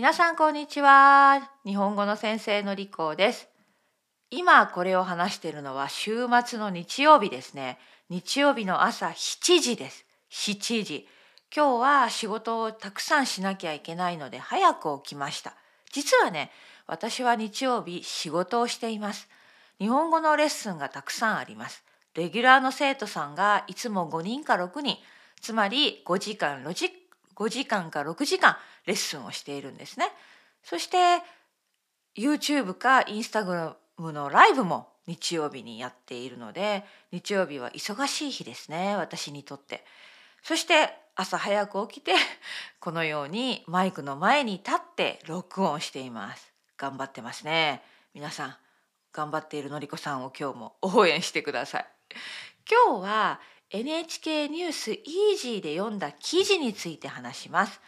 皆さんこんにちは。日本語の先生のりこです。今これを話しているのは週末の日曜日ですね。日曜日の朝7時です。7時。今日は仕事をたくさんしなきゃいけないので早く起きました。実はね、私は日曜日仕事をしています。日本語のレッスンがたくさんあります。レギュラーの生徒さんがいつも5人か6人、つまり5時間6時5時間か6時間レッスンをしているんですね。そして YouTube か Instagram のライブも日曜日にやっているので日曜日は忙しい日ですね私にとって。そして朝早く起きて このようにマイクの前に立って録音しています。頑張ってますね。皆さん頑張っているのりこさんを今日も応援してください。今日は NHK ニュースイージーで読んだ記事について話します。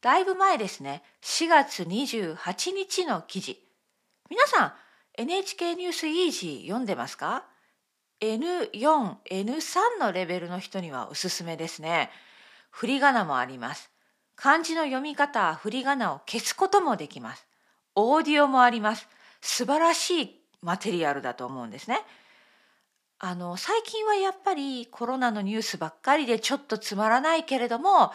だいぶ前ですね。4月28日の記事。皆さん、NHK ニュースイージー読んでますか ?N4、N3 のレベルの人にはおすすめですね。振り仮名もあります。漢字の読み方、振り仮名を消すこともできます。オーディオもあります。素晴らしいマテリアルだと思うんですね。あの最近はやっぱりコロナのニュースばっかりでちょっとつまらないけれども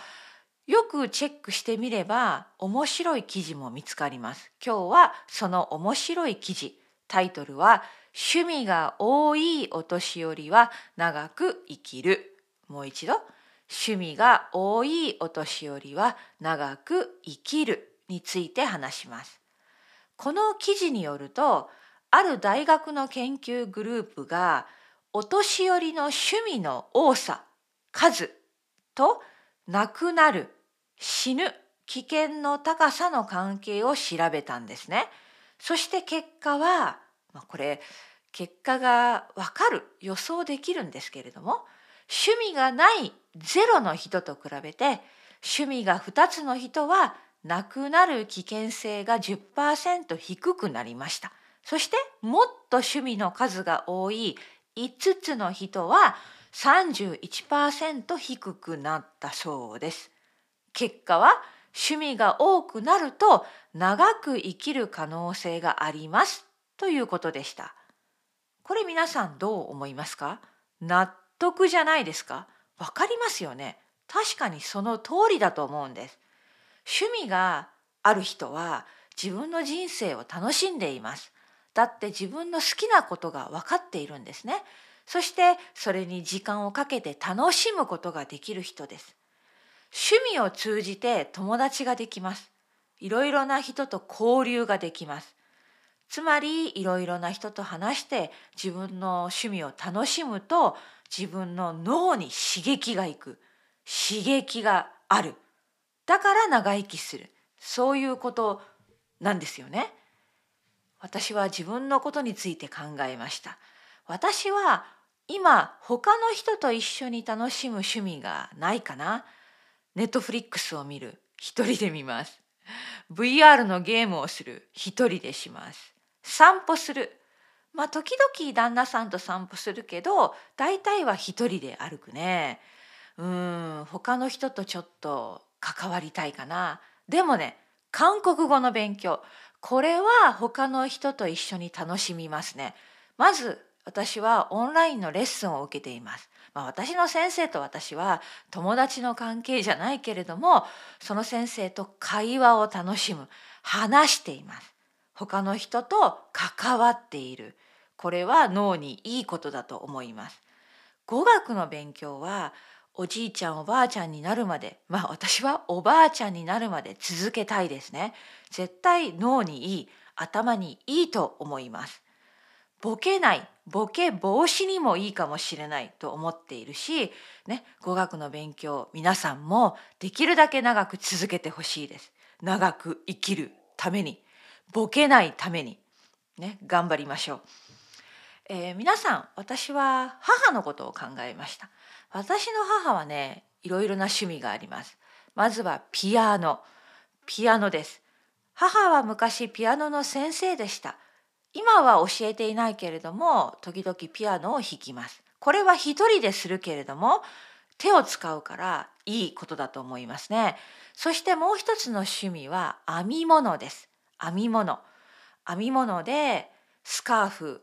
よくチェックしてみれば面白い記事も見つかります。今日はその面白い記事タイトルは「趣味が多いお年寄りは長く生きる」もう一度「趣味が多いお年寄りは長く生きる」について話します。この記事によるとある大学の研究グループが「お年寄りの趣味の多さ数と亡くなる死ぬ危険の高さの関係を調べたんですね。そして結果は、まあ、これ結果がわかる予想できるんですけれども趣味がないゼロの人と比べて趣味が2つの人は亡くなる危険性が10%低くなりました。そしてもっと趣味の数が多い5つの人は31%低くなったそうです。結果は趣味が多くなると長く生きる可能性がありますということでした。これ皆さんどう思いますか？納得じゃないですか？わかりますよね確かにその通りだと思うんです。趣味がある人は自分の人生を楽しんでいます。だって自分の好きなことが分かっているんですね。そしてそれに時間をかけて楽しむことができる人です。趣味を通じて友達ができます。いろいろな人と交流ができます。つまりいろいろな人と話して自分の趣味を楽しむと自分の脳に刺激がいく刺激があるだから長生きするそういうことなんですよね。私は自分のことについて考えました。私は今他の人と一緒に楽しむ趣味がないかな。ネットフリックスを見る。一人で見ます。VR のゲームをする。一人でします。散歩する。まあ時々旦那さんと散歩するけど大体は一人で歩くね。うん他の人とちょっと関わりたいかな。でもね韓国語の勉強これは他の人と一緒に楽しみますね。まず私はオンラインのレッスンを受けています。まあ、私の先生と私は友達の関係じゃないけれどもその先生と会話を楽しむ話しています。他の人と関わっているこれは脳にいいことだと思います。語学の勉強はおじいちゃんおばあちゃんになるまでまあ私はおばあちゃんになるまで続けたいですね。絶対脳にいい頭にいいと思います。ボケないボケ防止にもいいかもしれないと思っているし、ね、語学の勉強皆さんもできるだけ長く続けてほしいです。長く生きるためにボケないためにね頑張りましょう、えー、皆さん私は母のことを考えました。私の母はねいろいろな趣味がありますまずはピアノピアノです母は昔ピアノの先生でした今は教えていないけれども時々ピアノを弾きますこれは一人でするけれども手を使うからいいことだと思いますね。そしてもう一つの趣味は編み物です。編み物。編み物でスカーフ、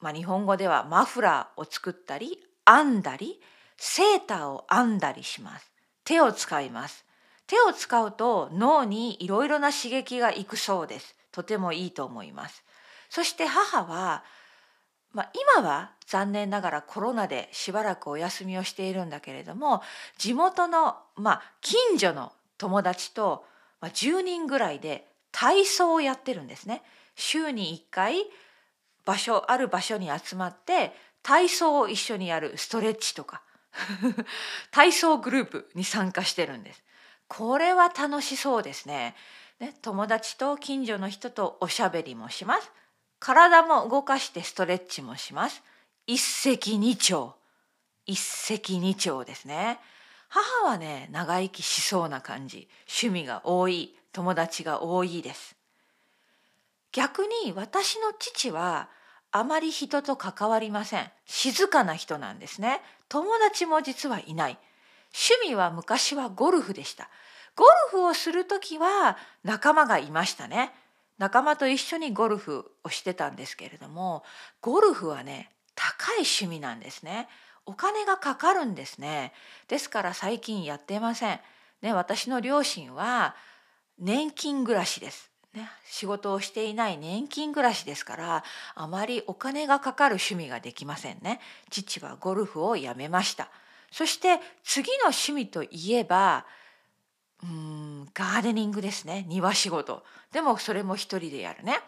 まあ、日本語ではマフラーを作ったり編んだりセーターを編んだりします。手を使います。手を使うと脳にいろいろな刺激がいくそうです。とてもいいと思います。そして母は、まあ、今は残念ながらコロナでしばらくお休みをしているんだけれども地元の、まあ、近所の友達と、まあ、10人ぐらいで体操をやってるんですね。週に1回場所ある場所に集まって体操を一緒にやるストレッチとか 体操グループに参加してるんです。これは楽しそうですね。ね友達と近所の人とおしゃべりもします。体も動かしてストレッチもします。一石二鳥。一石二鳥ですね。母はね、長生きしそうな感じ。趣味が多い。友達が多いです。逆に私の父はあまり人と関わりません。静かな人なんですね。友達も実はいない。趣味は昔はゴルフでした。ゴルフをする時は仲間がいましたね。仲間と一緒にゴルフをしてたんですけれども、ゴルフはね、高い趣味なんですね。お金がかかるんですね。ですから最近やってません。ね、私の両親は年金暮らしです。ね、仕事をしていない年金暮らしですからあまりお金がかかる趣味ができませんね。父はゴルフをやめました。そして次の趣味といえばうんガーデニングですね庭仕事でもそれも一人でやるね。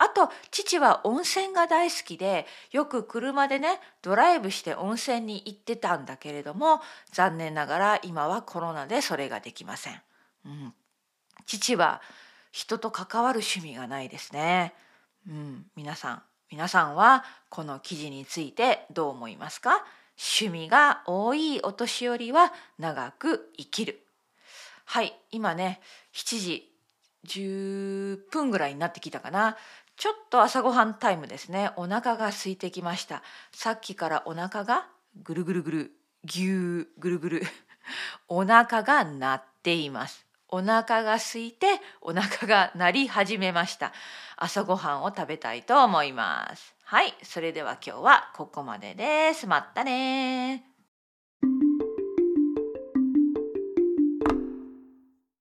あと父は温泉が大好きでよく車でねドライブして温泉に行ってたんだけれども残念ながら今はコロナでそれができません。うん、父は人と関わる趣味がないですね。うん、皆さん皆さんはこの記事についてどう思いますか？趣味が多いお年寄りは長く生きる。はい、今ね、7時10分ぐらいになってきたかな。ちょっと朝ごはんタイムですね。お腹が空いてきました。さっきからお腹がぐるぐるぐる、ぎゅうぐるぐる。お腹が鳴っています。お腹が空いてお腹が鳴り始めました。朝ごはんを食べたいと思います。はい、それでは今日はここまでです。またね